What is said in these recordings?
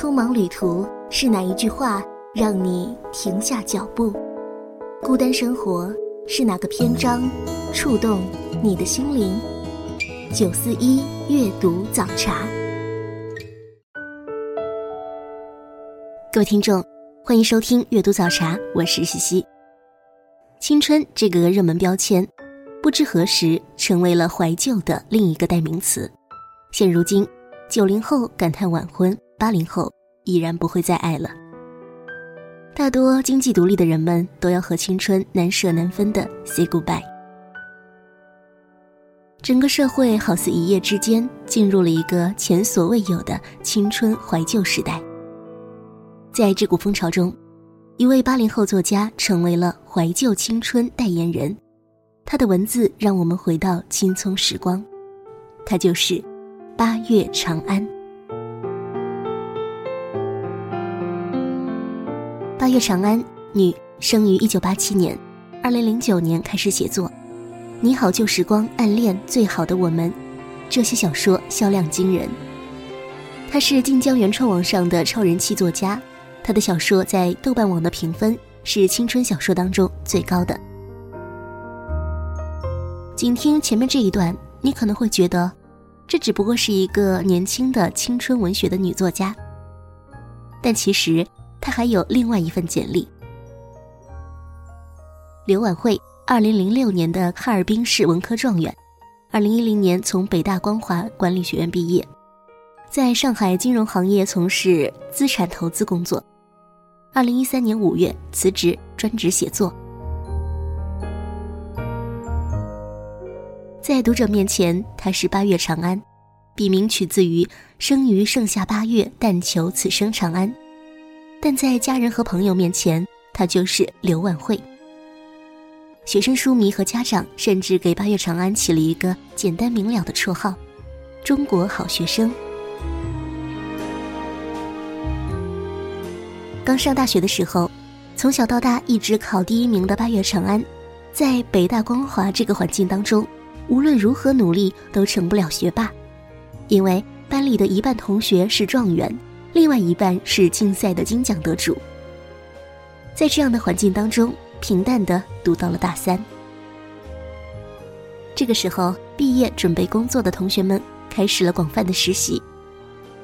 匆忙旅途是哪一句话让你停下脚步？孤单生活是哪个篇章触动你的心灵？九四一阅读早茶，各位听众，欢迎收听阅读早茶，我是西西。青春这个热门标签，不知何时成为了怀旧的另一个代名词。现如今，九零后感叹晚婚。八零后已然不会再爱了。大多经济独立的人们都要和青春难舍难分的 say goodbye。整个社会好似一夜之间进入了一个前所未有的青春怀旧时代。在这股风潮中，一位八零后作家成为了怀旧青春代言人。他的文字让我们回到青葱时光，他就是八月长安。八月长安，女，生于一九八七年，二零零九年开始写作，《你好旧时光》《暗恋》《最好的我们》，这些小说销量惊人。她是晋江原创网上的超人气作家，她的小说在豆瓣网的评分是青春小说当中最高的。仅听前面这一段，你可能会觉得，这只不过是一个年轻的青春文学的女作家，但其实。他还有另外一份简历。刘婉慧，二零零六年的哈尔滨市文科状元，二零一零年从北大光华管理学院毕业，在上海金融行业从事资产投资工作。二零一三年五月辞职，专职写作。在读者面前，他是八月长安，笔名取自于生于盛夏八月，但求此生长安。但在家人和朋友面前，他就是刘万慧。学生、书迷和家长甚至给八月长安起了一个简单明了的绰号——“中国好学生”。刚上大学的时候，从小到大一直考第一名的八月长安，在北大光华这个环境当中，无论如何努力都成不了学霸，因为班里的一半同学是状元。另外一半是竞赛的金奖得主。在这样的环境当中，平淡的读到了大三。这个时候，毕业准备工作的同学们开始了广泛的实习，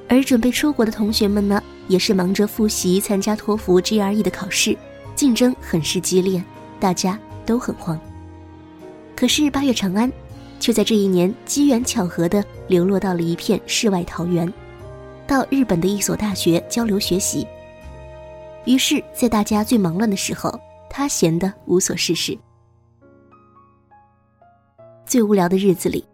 而准备出国的同学们呢，也是忙着复习、参加托福、GRE 的考试，竞争很是激烈，大家都很慌。可是八月长安，却在这一年机缘巧合的流落到了一片世外桃源。到日本的一所大学交流学习。于是，在大家最忙乱的时候，他闲得无所事事。最无聊的日子里，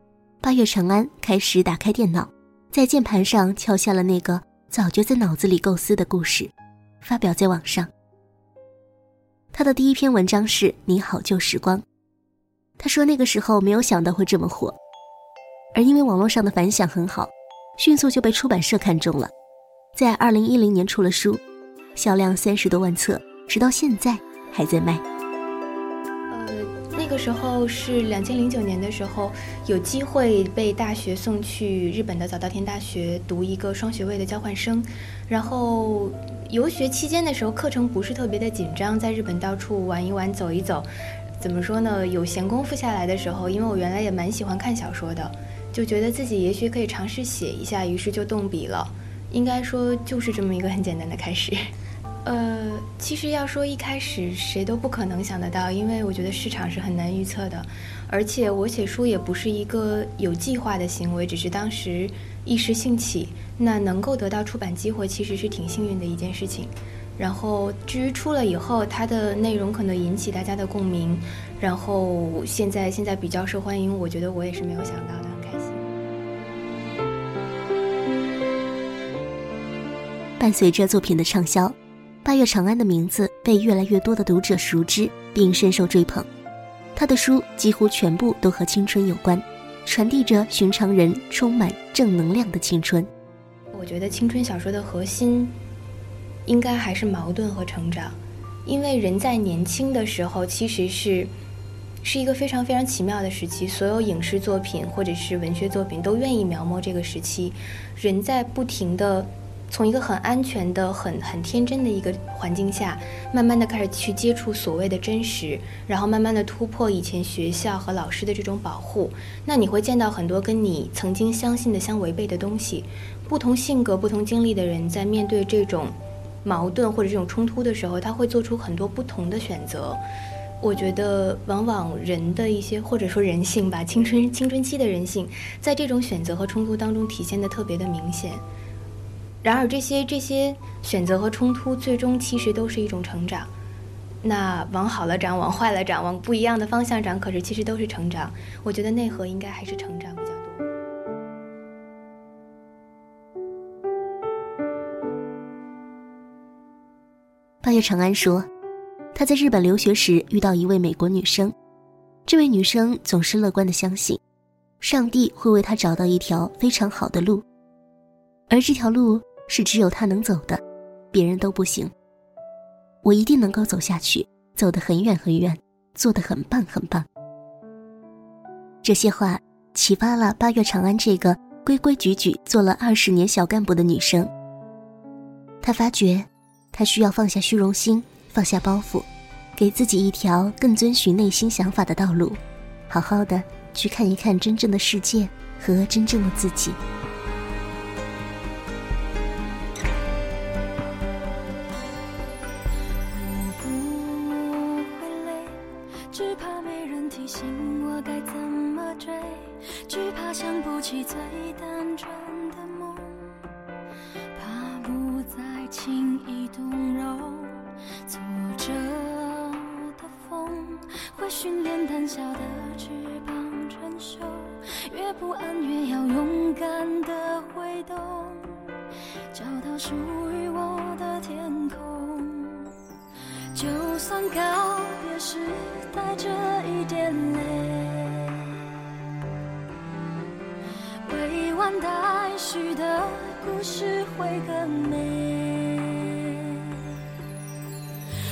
八月长安开始打开电脑，在键盘上敲下了那个早就在脑子里构思的故事，发表在网上。他的第一篇文章是《你好旧时光》，他说那个时候没有想到会这么火，而因为网络上的反响很好。迅速就被出版社看中了，在二零一零年出了书，销量三十多万册，直到现在还在卖。呃，那个时候是两千零九年的时候，有机会被大学送去日本的早稻田大学读一个双学位的交换生，然后游学期间的时候，课程不是特别的紧张，在日本到处玩一玩，走一走。怎么说呢？有闲工夫下来的时候，因为我原来也蛮喜欢看小说的。就觉得自己也许可以尝试写一下，于是就动笔了。应该说就是这么一个很简单的开始。呃，其实要说一开始谁都不可能想得到，因为我觉得市场是很难预测的。而且我写书也不是一个有计划的行为，只是当时一时兴起。那能够得到出版机会，其实是挺幸运的一件事情。然后至于出了以后，它的内容可能引起大家的共鸣，然后现在现在比较受欢迎，我觉得我也是没有想到伴随着作品的畅销，八月长安的名字被越来越多的读者熟知，并深受追捧。他的书几乎全部都和青春有关，传递着寻常人充满正能量的青春。我觉得青春小说的核心，应该还是矛盾和成长，因为人在年轻的时候其实是，是一个非常非常奇妙的时期。所有影视作品或者是文学作品都愿意描摹这个时期，人在不停的。从一个很安全的、很很天真的一个环境下，慢慢的开始去接触所谓的真实，然后慢慢的突破以前学校和老师的这种保护。那你会见到很多跟你曾经相信的相违背的东西。不同性格、不同经历的人，在面对这种矛盾或者这种冲突的时候，他会做出很多不同的选择。我觉得，往往人的一些或者说人性吧，青春青春期的人性，在这种选择和冲突当中体现的特别的明显。然而，这些这些选择和冲突，最终其实都是一种成长。那往好了长，往坏了长，往不一样的方向长，可是其实都是成长。我觉得内核应该还是成长比较多。八月长安说，他在日本留学时遇到一位美国女生，这位女生总是乐观的相信，上帝会为她找到一条非常好的路，而这条路。是只有他能走的，别人都不行。我一定能够走下去，走得很远很远，做得很棒很棒。这些话启发了八月长安这个规规矩矩做了二十年小干部的女生。她发觉，她需要放下虚荣心，放下包袱，给自己一条更遵循内心想法的道路，好好的去看一看真正的世界和真正的自己。起最单纯的梦，怕不再轻易动容。挫折的风会训练胆小的翅膀成熟，越不安越要勇敢的挥动，找到属于我的天空。就算告别时带着一点泪。待续的故事会更美。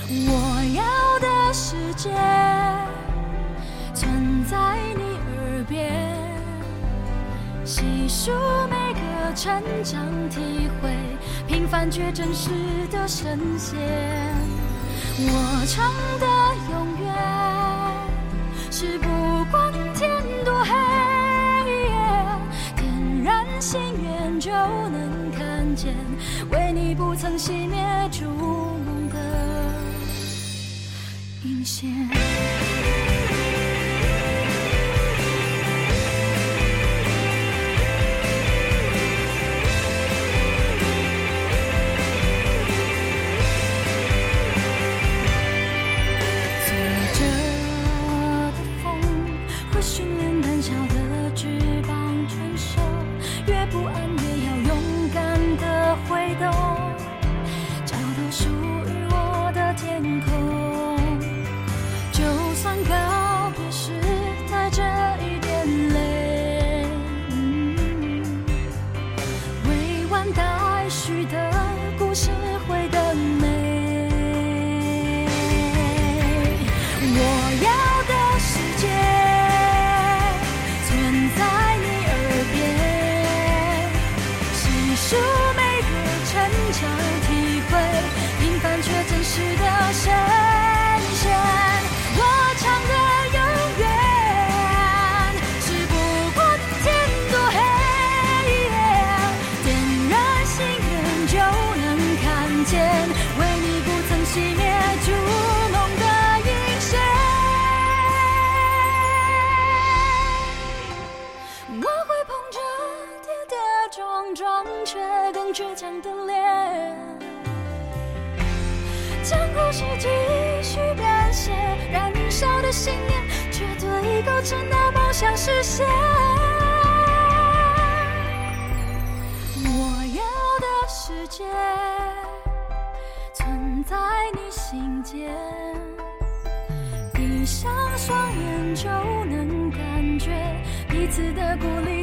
我要的世界存在你耳边，细数每个成长体会，平凡却真实的神仙。我唱的永远是不管心愿就能看见，为你不曾熄灭烛梦的引线。就能感觉彼此的鼓励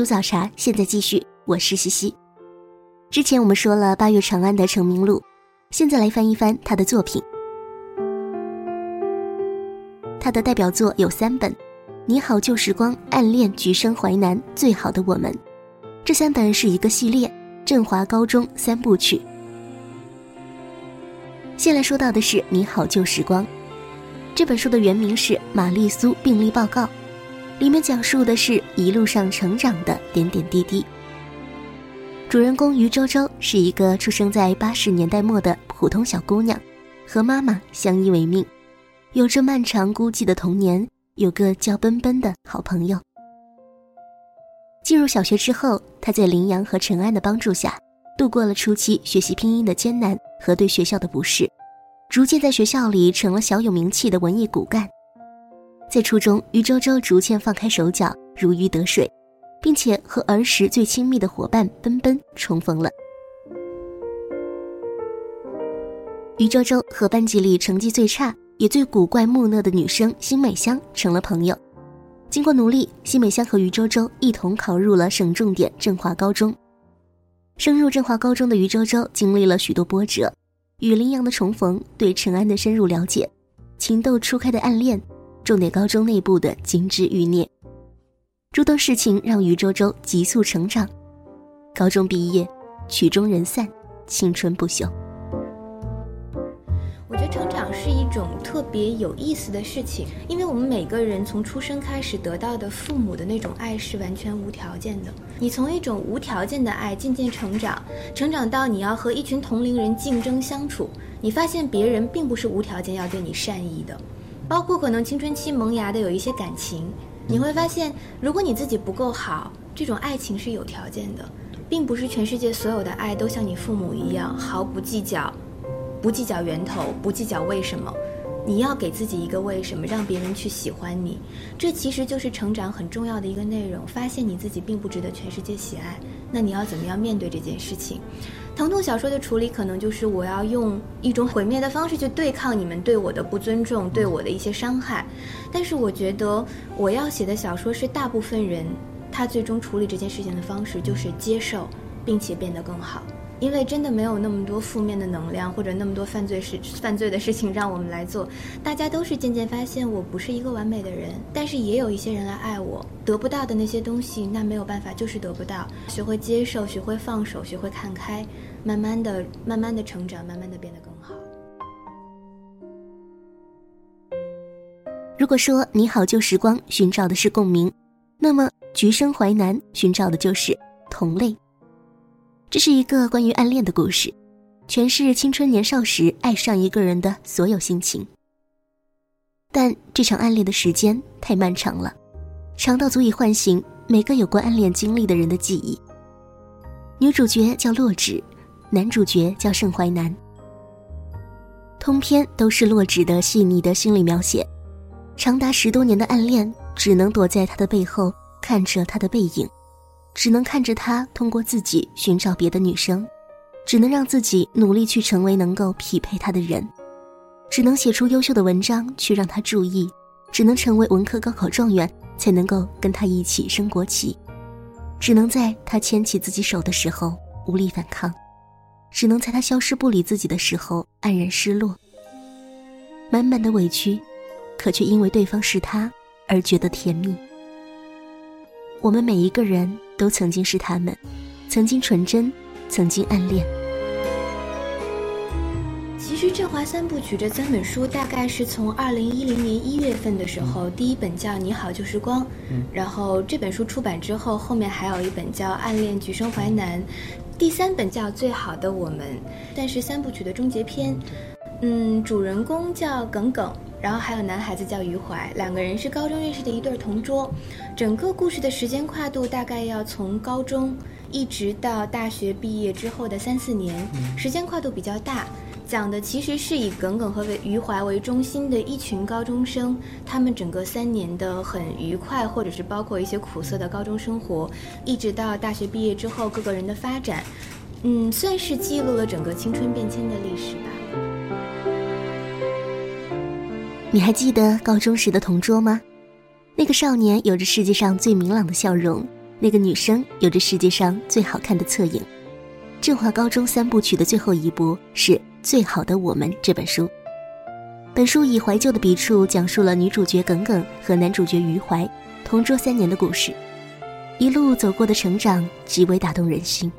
读早茶现在继续，我是西西。之前我们说了八月长安的成名录，现在来翻一翻他的作品。他的代表作有三本：《你好旧时光》《暗恋》《橘生淮南》《最好的我们》。这三本是一个系列，《振华高中三部曲》。先来说到的是《你好旧时光》，这本书的原名是《玛丽苏病例报告》。里面讲述的是一路上成长的点点滴滴。主人公于周周是一个出生在八十年代末的普通小姑娘，和妈妈相依为命，有着漫长孤寂的童年，有个叫奔奔的好朋友。进入小学之后，她在林阳和陈安的帮助下，度过了初期学习拼音的艰难和对学校的不适，逐渐在学校里成了小有名气的文艺骨干。在初中，于周周逐渐放开手脚，如鱼得水，并且和儿时最亲密的伙伴奔奔重逢了。于周周和班级里成绩最差也最古怪木讷的女生辛美香成了朋友。经过努力，辛美香和于周周一同考入了省重点振华高中。升入振华高中的于周周经历了许多波折，与林阳的重逢，对陈安的深入了解，情窦初开的暗恋。重点高中内部的金枝欲孽，诸多事情让于周周急速成长。高中毕业，曲终人散，青春不朽。我觉得成长是一种特别有意思的事情，因为我们每个人从出生开始得到的父母的那种爱是完全无条件的。你从一种无条件的爱渐渐成长，成长到你要和一群同龄人竞争相处，你发现别人并不是无条件要对你善意的。包括可能青春期萌芽的有一些感情，你会发现，如果你自己不够好，这种爱情是有条件的，并不是全世界所有的爱都像你父母一样毫不计较，不计较源头，不计较为什么。你要给自己一个为什么，让别人去喜欢你，这其实就是成长很重要的一个内容。发现你自己并不值得全世界喜爱，那你要怎么样面对这件事情？疼痛小说的处理可能就是我要用一种毁灭的方式去对抗你们对我的不尊重，对我的一些伤害。但是我觉得我要写的小说是大部分人他最终处理这件事情的方式就是接受，并且变得更好。因为真的没有那么多负面的能量，或者那么多犯罪事、犯罪的事情让我们来做。大家都是渐渐发现，我不是一个完美的人，但是也有一些人来爱我。得不到的那些东西，那没有办法，就是得不到。学会接受，学会放手，学会看开，慢慢的、慢慢的成长，慢慢的变得更好。如果说你好旧时光寻找的是共鸣，那么橘生淮南寻找的就是同类。这是一个关于暗恋的故事，诠释青春年少时爱上一个人的所有心情。但这场暗恋的时间太漫长了，长到足以唤醒每个有过暗恋经历的人的记忆。女主角叫洛枳，男主角叫盛淮南。通篇都是洛枳的细腻的心理描写，长达十多年的暗恋，只能躲在他的背后看着他的背影。只能看着他通过自己寻找别的女生，只能让自己努力去成为能够匹配他的人，只能写出优秀的文章去让他注意，只能成为文科高考状元才能够跟他一起升国旗，只能在他牵起自己手的时候无力反抗，只能在他消失不理自己的时候黯然失落。满满的委屈，可却因为对方是他而觉得甜蜜。我们每一个人。都曾经是他们，曾经纯真，曾经暗恋。其实《振华三部曲》这三本书，大概是从二零一零年一月份的时候，第一本叫《你好旧时光》，然后这本书出版之后，后面还有一本叫《暗恋橘生淮南》，第三本叫《最好的我们》，但是三部曲的终结篇，嗯，主人公叫耿耿。然后还有男孩子叫余淮，两个人是高中认识的一对同桌。整个故事的时间跨度大概要从高中一直到大学毕业之后的三四年，时间跨度比较大。讲的其实是以耿耿和余淮为中心的一群高中生，他们整个三年的很愉快，或者是包括一些苦涩的高中生活，一直到大学毕业之后各个人的发展，嗯，算是记录了整个青春变迁的历史吧。你还记得高中时的同桌吗？那个少年有着世界上最明朗的笑容，那个女生有着世界上最好看的侧影。振华高中三部曲的最后一部是《最好的我们》这本书。本书以怀旧的笔触讲述了女主角耿耿和男主角余淮同桌三年的故事，一路走过的成长极为打动人心。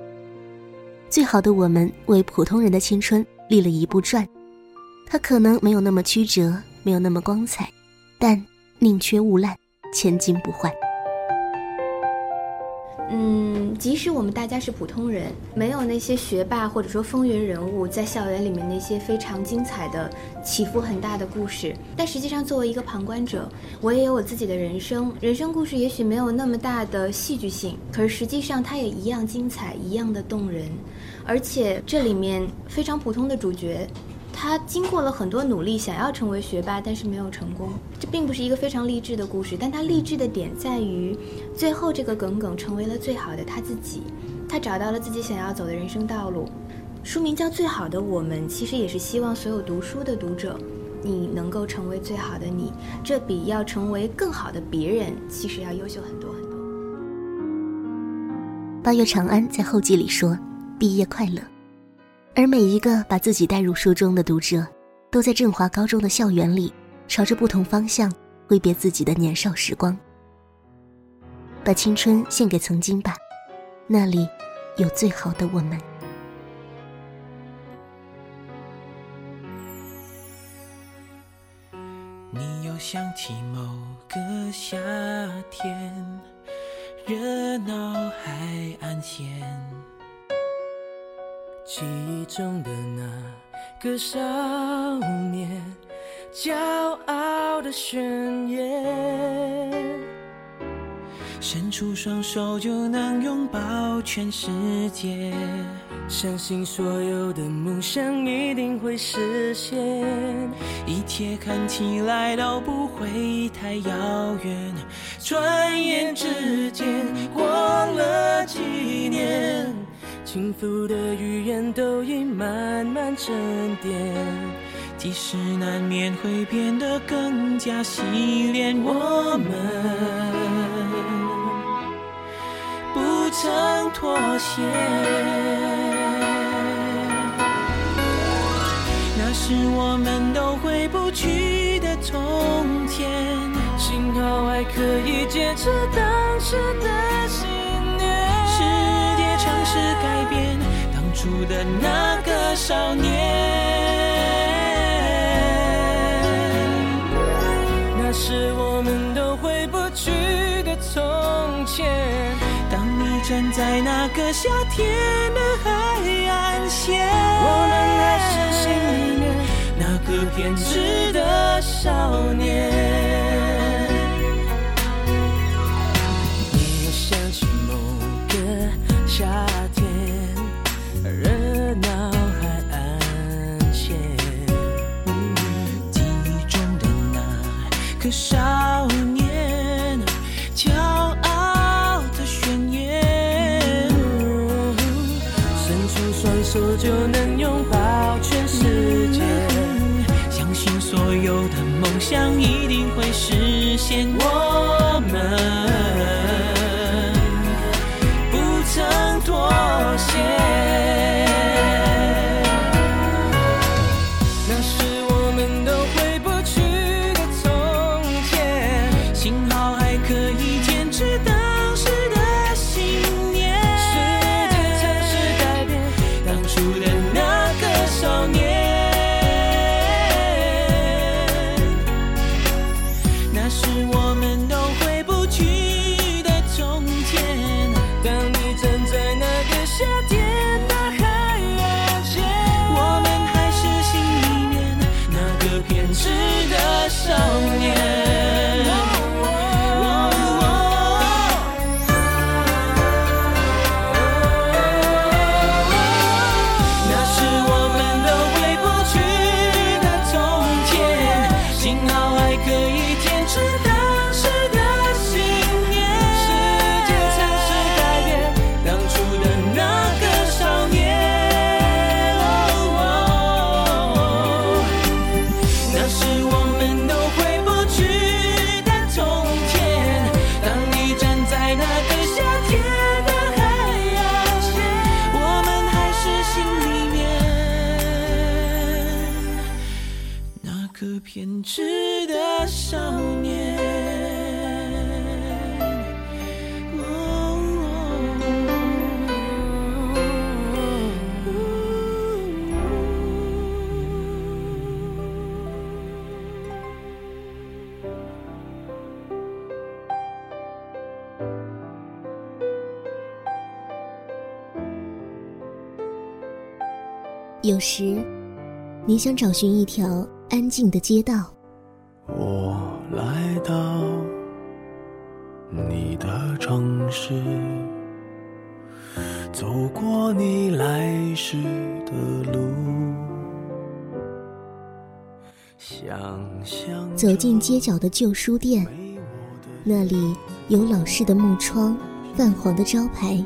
最好的我们为普通人的青春立了一部传，它可能没有那么曲折，没有那么光彩，但宁缺毋滥，千金不换。嗯，即使我们大家是普通人，没有那些学霸或者说风云人物在校园里面那些非常精彩的、起伏很大的故事，但实际上作为一个旁观者，我也有我自己的人生。人生故事也许没有那么大的戏剧性，可是实际上它也一样精彩，一样的动人。而且这里面非常普通的主角。他经过了很多努力，想要成为学霸，但是没有成功。这并不是一个非常励志的故事，但他励志的点在于，最后这个耿耿成为了最好的他自己，他找到了自己想要走的人生道路。书名叫《最好的我们》，其实也是希望所有读书的读者，你能够成为最好的你。这比要成为更好的别人，其实要优秀很多很多。八月长安在后记里说：“毕业快乐。”而每一个把自己带入书中的读者，都在振华高中的校园里，朝着不同方向挥别自己的年少时光。把青春献给曾经吧，那里有最好的我们。你又想起某个夏天，热闹海岸线。记忆中的那个少年，骄傲的宣言，伸出双手就能拥抱全世界，相信所有的梦想一定会实现，一切看起来都不会太遥远，转眼之间过了几年。轻浮的语言都已慢慢沉淀，即使难免会变得更加洗练，我们不曾妥协。那是我们都回不去的从前，幸好还可以坚持当时的心。改变当初的那个少年，那是我们都回不去的从前。当你站在那个夏天的海岸线，我们还是心里面那个偏执的少年。少年，骄傲的宣言，伸出双手就能拥抱全世界，相信所有的梦想一定会实现。我有时，你想找寻一条安静的街道。我来到你的城市，走过你来时的路。想象走进街角的旧书店，那里有老式的木窗、泛黄的招牌。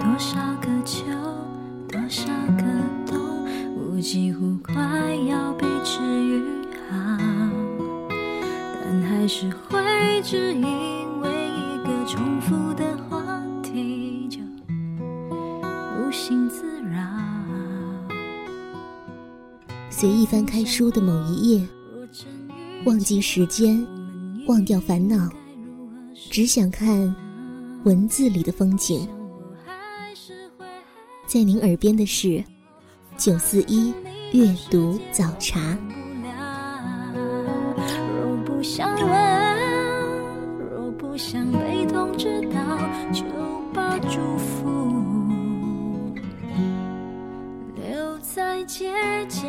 多少还是会只因为一个重复的话题就无心自扰。随意翻开书的某一页，忘记时间，忘掉烦恼，只想看文字里的风景。在您耳边的是九四一阅读早茶。想问，若不想被通知到，就把祝福留在街角。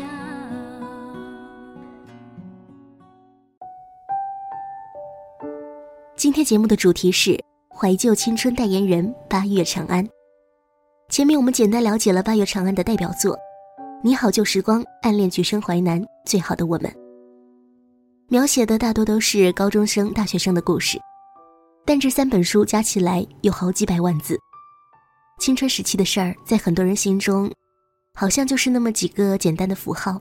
今天节目的主题是怀旧青春代言人八月长安。前面我们简单了解了八月长安的代表作《你好旧时光》《暗恋橘生淮南》《最好的我们》，描写的大多都是高中生、大学生的故事，但这三本书加起来有好几百万字。青春时期的事儿，在很多人心中，好像就是那么几个简单的符号，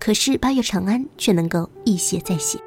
可是八月长安却能够一写再写。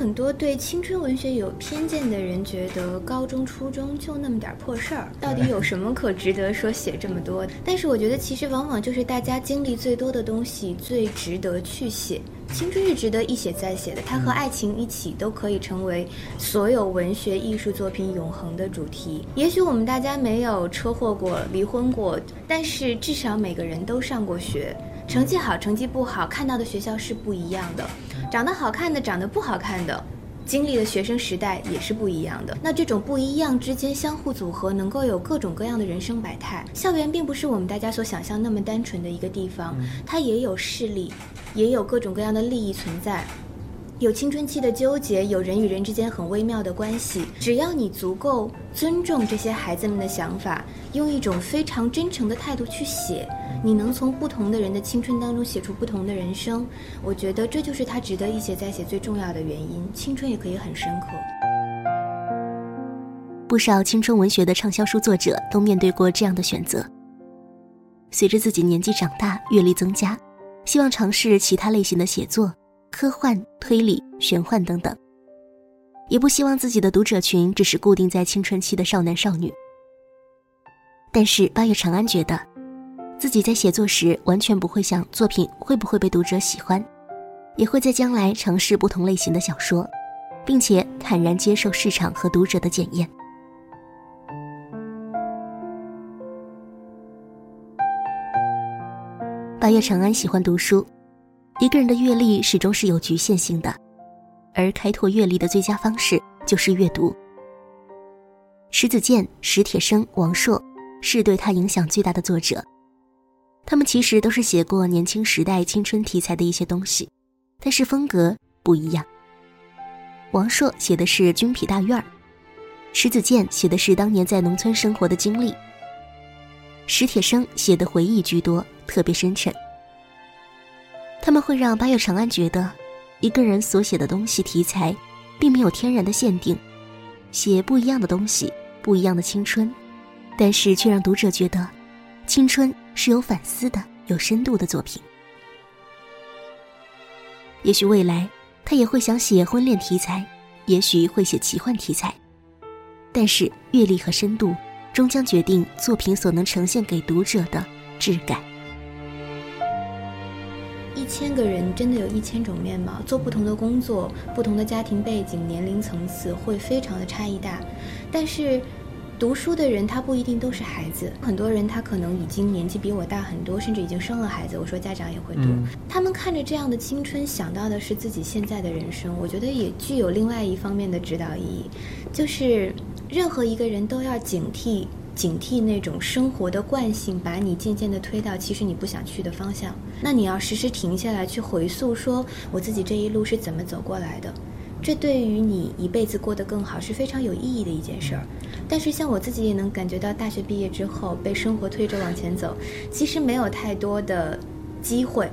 很多对青春文学有偏见的人觉得高中、初中就那么点破事儿，到底有什么可值得说写这么多？但是我觉得其实往往就是大家经历最多的东西最值得去写。青春是值得一写再写的，它和爱情一起都可以成为所有文学艺术作品永恒的主题。也许我们大家没有车祸过、离婚过，但是至少每个人都上过学。成绩好，成绩不好，看到的学校是不一样的；长得好看的，长得不好看的，经历的学生时代也是不一样的。那这种不一样之间相互组合，能够有各种各样的人生百态。校园并不是我们大家所想象那么单纯的一个地方，它也有势力，也有各种各样的利益存在。有青春期的纠结，有人与人之间很微妙的关系。只要你足够尊重这些孩子们的想法，用一种非常真诚的态度去写，你能从不同的人的青春当中写出不同的人生。我觉得这就是他值得一写再写最重要的原因。青春也可以很深刻。不少青春文学的畅销书作者都面对过这样的选择：随着自己年纪长大，阅历增加，希望尝试其他类型的写作。科幻、推理、玄幻等等，也不希望自己的读者群只是固定在青春期的少男少女。但是八月长安觉得，自己在写作时完全不会想作品会不会被读者喜欢，也会在将来尝试不同类型的小说，并且坦然接受市场和读者的检验。八月长安喜欢读书。一个人的阅历始终是有局限性的，而开拓阅历的最佳方式就是阅读。石子健、史铁生、王朔是对他影响最大的作者，他们其实都是写过年轻时代青春题材的一些东西，但是风格不一样。王朔写的是军痞大院儿，石子健写的是当年在农村生活的经历，史铁生写的回忆居多，特别深沉。他们会让八月长安觉得，一个人所写的东西题材，并没有天然的限定，写不一样的东西，不一样的青春，但是却让读者觉得，青春是有反思的、有深度的作品。也许未来他也会想写婚恋题材，也许会写奇幻题材，但是阅历和深度，终将决定作品所能呈现给读者的质感。一千个人真的有一千种面貌，做不同的工作，不同的家庭背景、年龄层次会非常的差异大。但是，读书的人他不一定都是孩子，很多人他可能已经年纪比我大很多，甚至已经生了孩子。我说家长也会读，他们看着这样的青春，想到的是自己现在的人生。我觉得也具有另外一方面的指导意义，就是任何一个人都要警惕。警惕那种生活的惯性，把你渐渐地推到其实你不想去的方向。那你要时时停下来去回溯，说我自己这一路是怎么走过来的。这对于你一辈子过得更好是非常有意义的一件事儿。但是像我自己也能感觉到，大学毕业之后被生活推着往前走，其实没有太多的机会。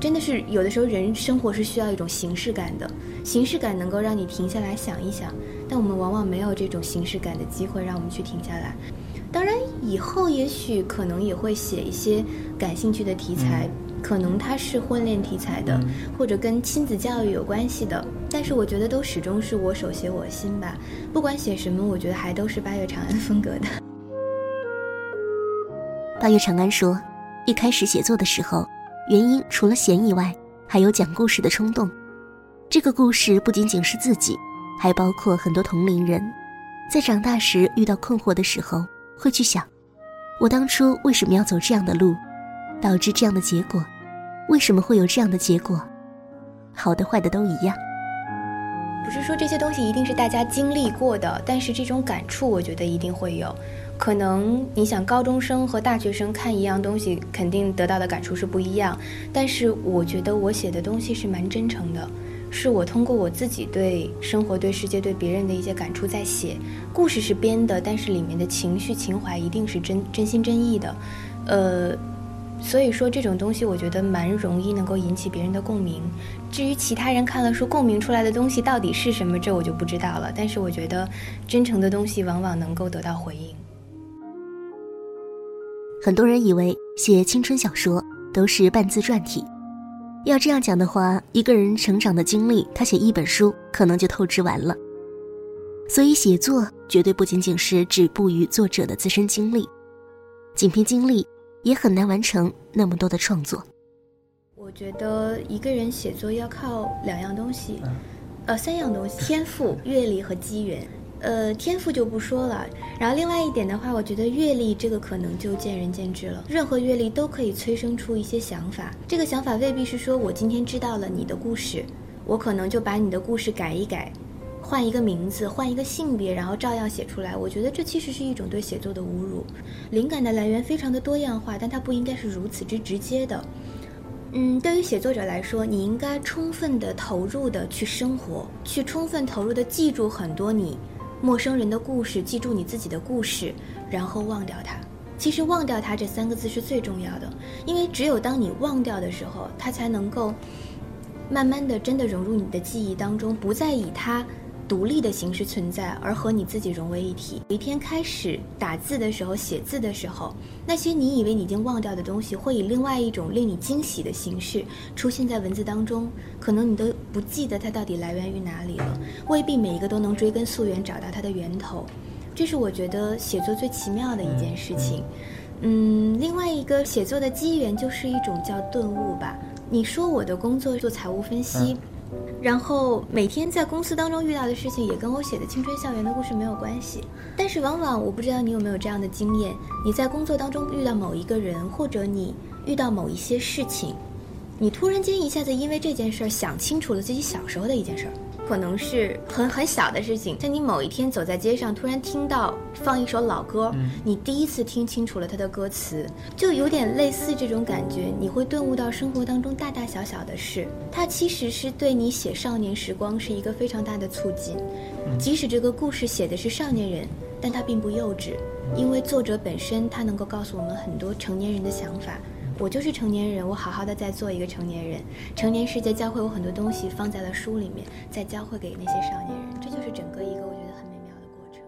真的是有的时候人生活是需要一种形式感的，形式感能够让你停下来想一想。但我们往往没有这种形式感的机会，让我们去停下来。当然，以后也许可能也会写一些感兴趣的题材，可能它是婚恋题材的，或者跟亲子教育有关系的。但是我觉得都始终是我手写我心吧。不管写什么，我觉得还都是八月长安风格的。八月长安说，一开始写作的时候，原因除了闲以外，还有讲故事的冲动。这个故事不仅仅是自己，还包括很多同龄人，在长大时遇到困惑的时候。会去想，我当初为什么要走这样的路，导致这样的结果？为什么会有这样的结果？好的坏的都一样。不是说这些东西一定是大家经历过的，但是这种感触，我觉得一定会有。可能你想高中生和大学生看一样东西，肯定得到的感触是不一样。但是我觉得我写的东西是蛮真诚的。是我通过我自己对生活、对世界、对别人的一些感触在写，故事是编的，但是里面的情绪、情怀一定是真真心真意的，呃，所以说这种东西我觉得蛮容易能够引起别人的共鸣。至于其他人看了书共鸣出来的东西到底是什么，这我就不知道了。但是我觉得真诚的东西往往能够得到回应。很多人以为写青春小说都是半自传体。要这样讲的话，一个人成长的经历，他写一本书可能就透支完了。所以写作绝对不仅仅是止步于作者的自身经历，仅凭经历也很难完成那么多的创作。我觉得一个人写作要靠两样东西，呃，三样东西：天赋、阅历和机缘。呃，天赋就不说了，然后另外一点的话，我觉得阅历这个可能就见仁见智了。任何阅历都可以催生出一些想法，这个想法未必是说我今天知道了你的故事，我可能就把你的故事改一改，换一个名字，换一个性别，然后照样写出来。我觉得这其实是一种对写作的侮辱。灵感的来源非常的多样化，但它不应该是如此之直接的。嗯，对于写作者来说，你应该充分的投入的去生活，去充分投入的记住很多你。陌生人的故事，记住你自己的故事，然后忘掉它。其实“忘掉它”这三个字是最重要的，因为只有当你忘掉的时候，它才能够慢慢的真的融入你的记忆当中，不再以它。独立的形式存在，而和你自己融为一体。有一天开始打字的时候，写字的时候，那些你以为你已经忘掉的东西，会以另外一种令你惊喜的形式出现在文字当中。可能你都不记得它到底来源于哪里了，未必每一个都能追根溯源找到它的源头。这是我觉得写作最奇妙的一件事情。嗯，另外一个写作的机缘就是一种叫顿悟吧。你说我的工作做财务分析。然后每天在公司当中遇到的事情也跟我写的青春校园的故事没有关系，但是往往我不知道你有没有这样的经验，你在工作当中遇到某一个人，或者你遇到某一些事情，你突然间一下子因为这件事儿想清楚了自己小时候的一件事儿。可能是很很小的事情，在你某一天走在街上，突然听到放一首老歌，你第一次听清楚了它的歌词，就有点类似这种感觉。你会顿悟到生活当中大大小小的事，它其实是对你写少年时光是一个非常大的促进。即使这个故事写的是少年人，但它并不幼稚，因为作者本身他能够告诉我们很多成年人的想法。我就是成年人，我好好的在做一个成年人。成年世界教会我很多东西，放在了书里面，再教会给那些少年人。这就是整个一个我觉得很美妙的过程。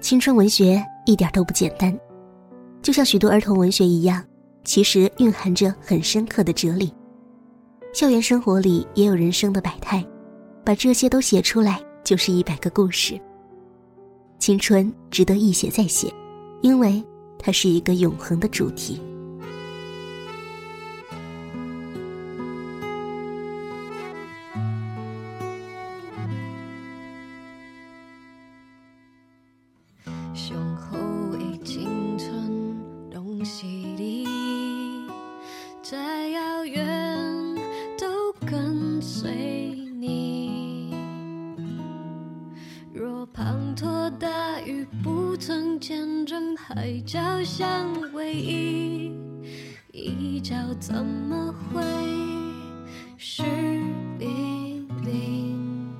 青春文学一点都不简单，就像许多儿童文学一样，其实蕴含着很深刻的哲理。校园生活里也有人生的百态，把这些都写出来，就是一百个故事。青春值得一写再写，因为。它是一个永恒的主题。一觉怎么会是冰冰？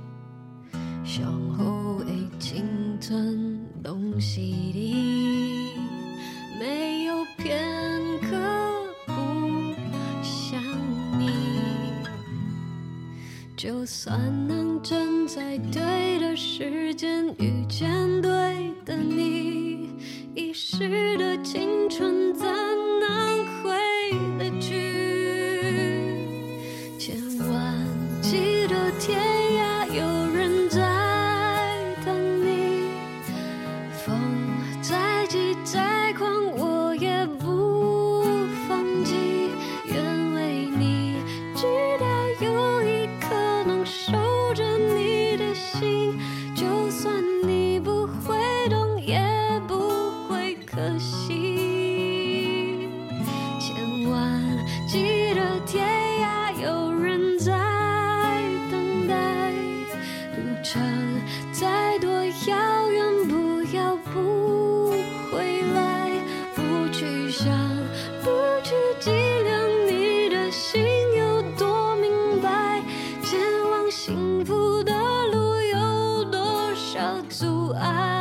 上好的青春东西里，没有片刻不想你。就算能站在对的时间遇见对的你，I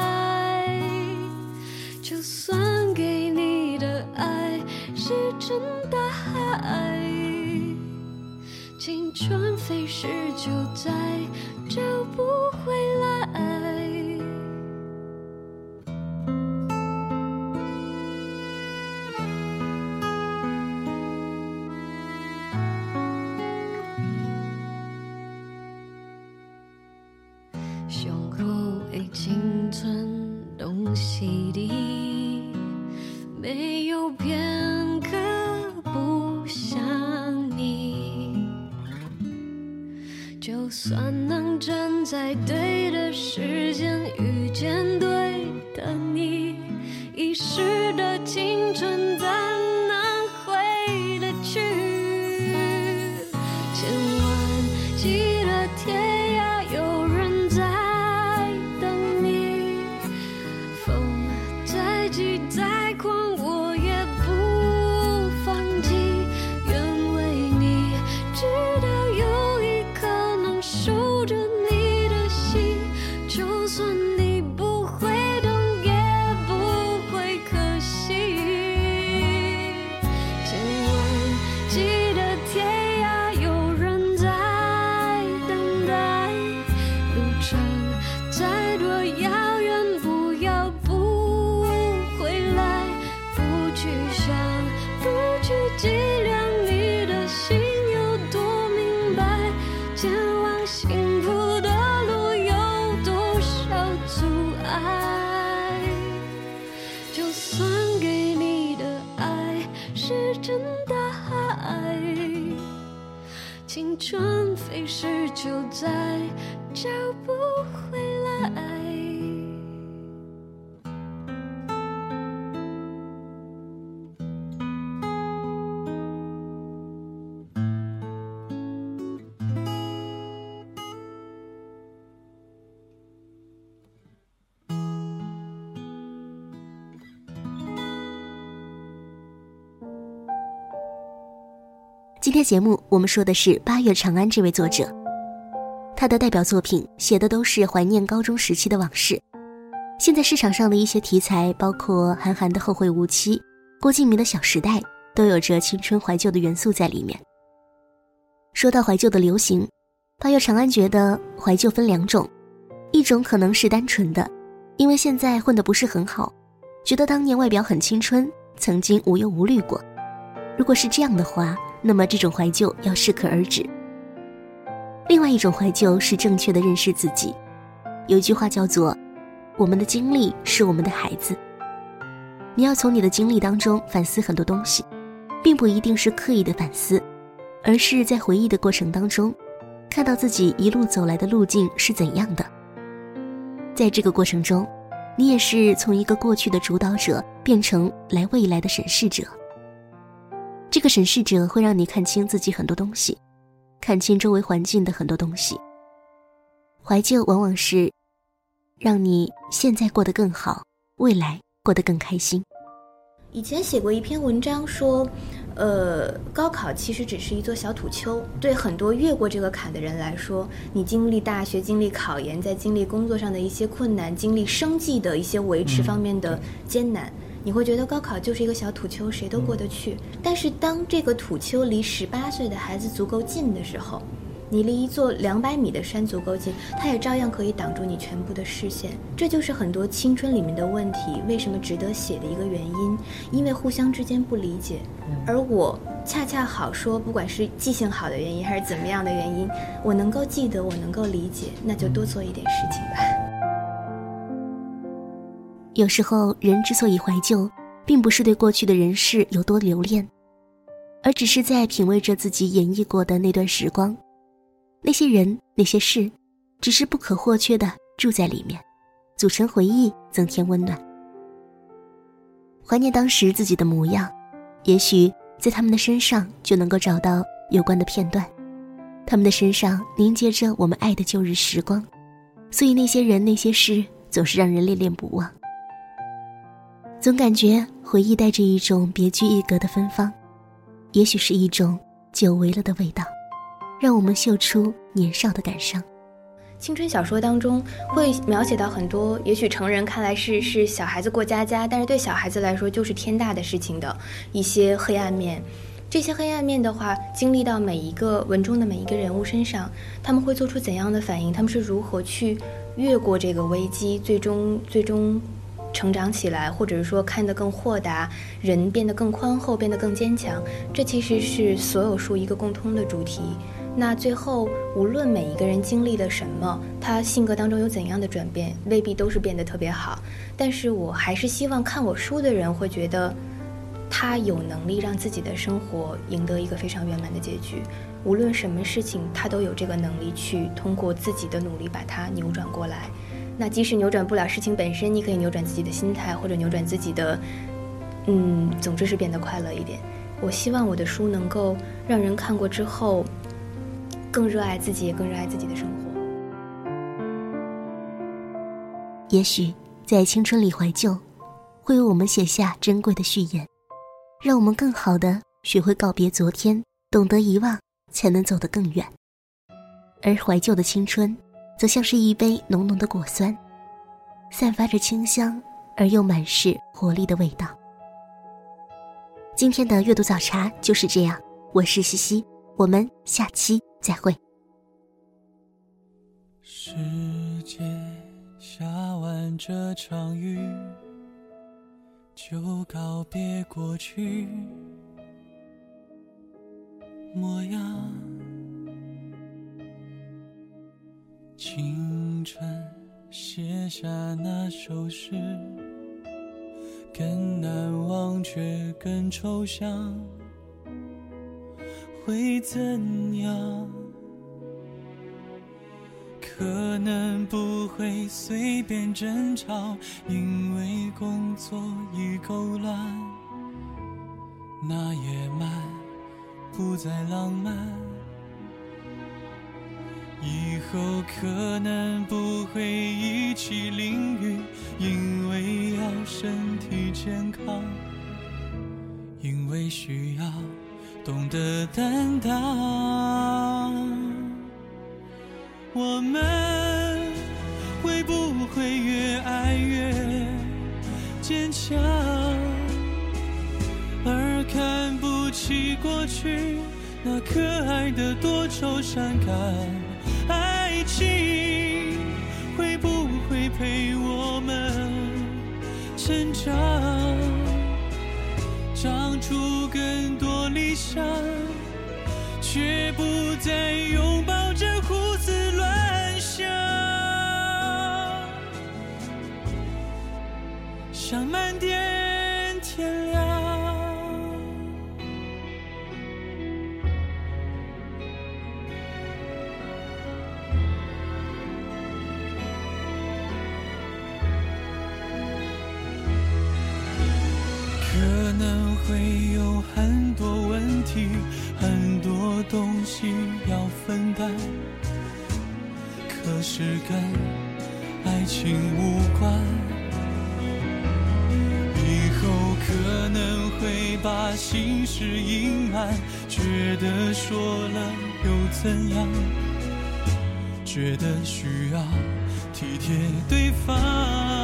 算能站在对的时间遇见对今天节目我们说的是八月长安这位作者，他的代表作品写的都是怀念高中时期的往事。现在市场上的一些题材，包括韩寒的《后会无期》、郭敬明的《小时代》，都有着青春怀旧的元素在里面。说到怀旧的流行，八月长安觉得怀旧分两种，一种可能是单纯的，因为现在混得不是很好，觉得当年外表很青春，曾经无忧无虑过。如果是这样的话，那么这种怀旧要适可而止。另外一种怀旧是正确的认识自己。有一句话叫做：“我们的经历是我们的孩子。”你要从你的经历当中反思很多东西，并不一定是刻意的反思，而是在回忆的过程当中，看到自己一路走来的路径是怎样的。在这个过程中，你也是从一个过去的主导者变成来未来的审视者。这个审视者会让你看清自己很多东西，看清周围环境的很多东西。怀旧往往是让你现在过得更好，未来过得更开心。以前写过一篇文章说。呃，高考其实只是一座小土丘，对很多越过这个坎的人来说，你经历大学、经历考研，在经历工作上的一些困难，经历生计的一些维持方面的艰难，你会觉得高考就是一个小土丘，谁都过得去。但是当这个土丘离十八岁的孩子足够近的时候，你离一座两百米的山足够近，它也照样可以挡住你全部的视线。这就是很多青春里面的问题，为什么值得写的一个原因，因为互相之间不理解。而我恰恰好说，不管是记性好的原因，还是怎么样的原因，我能够记得，我能够理解，那就多做一点事情吧。有时候，人之所以怀旧，并不是对过去的人事有多留恋，而只是在品味着自己演绎过的那段时光。那些人，那些事，只是不可或缺的住在里面，组成回忆，增添温暖。怀念当时自己的模样，也许在他们的身上就能够找到有关的片段。他们的身上凝结着我们爱的旧日时光，所以那些人那些事总是让人恋恋不忘。总感觉回忆带着一种别具一格的芬芳，也许是一种久违了的味道。让我们嗅出年少的感伤。青春小说当中会描写到很多，也许成人看来是是小孩子过家家，但是对小孩子来说就是天大的事情的一些黑暗面。这些黑暗面的话，经历到每一个文中的每一个人物身上，他们会做出怎样的反应？他们是如何去越过这个危机，最终最终成长起来，或者是说看得更豁达，人变得更宽厚，变得更坚强？这其实是所有书一个共通的主题。那最后，无论每一个人经历了什么，他性格当中有怎样的转变，未必都是变得特别好。但是我还是希望看我书的人会觉得，他有能力让自己的生活赢得一个非常圆满的结局。无论什么事情，他都有这个能力去通过自己的努力把它扭转过来。那即使扭转不了事情本身，你可以扭转自己的心态，或者扭转自己的，嗯，总之是变得快乐一点。我希望我的书能够让人看过之后。更热爱自己，也更热爱自己的生活。也许在青春里怀旧，会为我们写下珍贵的序言，让我们更好的学会告别昨天，懂得遗忘，才能走得更远。而怀旧的青春，则像是一杯浓浓的果酸，散发着清香而又满是活力的味道。今天的阅读早茶就是这样，我是西西，我们下期。再会。世界下完这场雨，就告别过去模样。青春写下那首诗，更难忘却更抽象。会怎样？可能不会随便争吵，因为工作已够乱。那夜漫不再浪漫，以后可能不会一起淋雨，因为要身体健康，因为需要。懂得担当，我们会不会越爱越坚强，而看不起过去那可爱的多愁善感？陪我们成长？长出更多理想，却不再拥抱着胡思乱想，想慢点天亮。东西要分担可是跟爱情无关。以后可能会把心事隐瞒觉得说了又怎样？觉得需要体贴对方。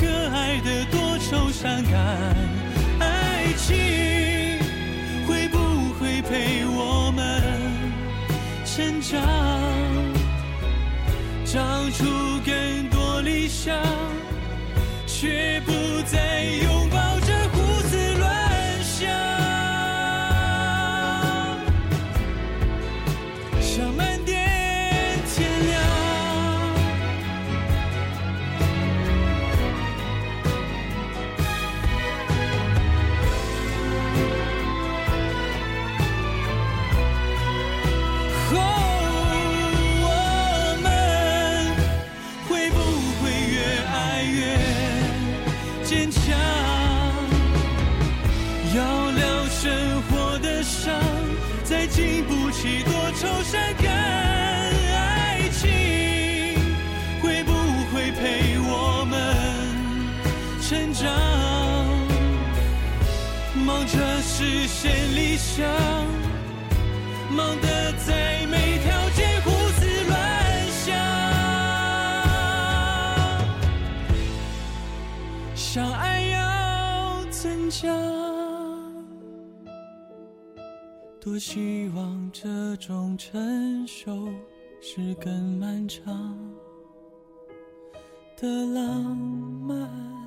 可爱的多愁善感，爱情会不会陪我们成长？长出更多理想，却不再拥抱着胡思乱想。想。希望这种成熟是更漫长的浪漫。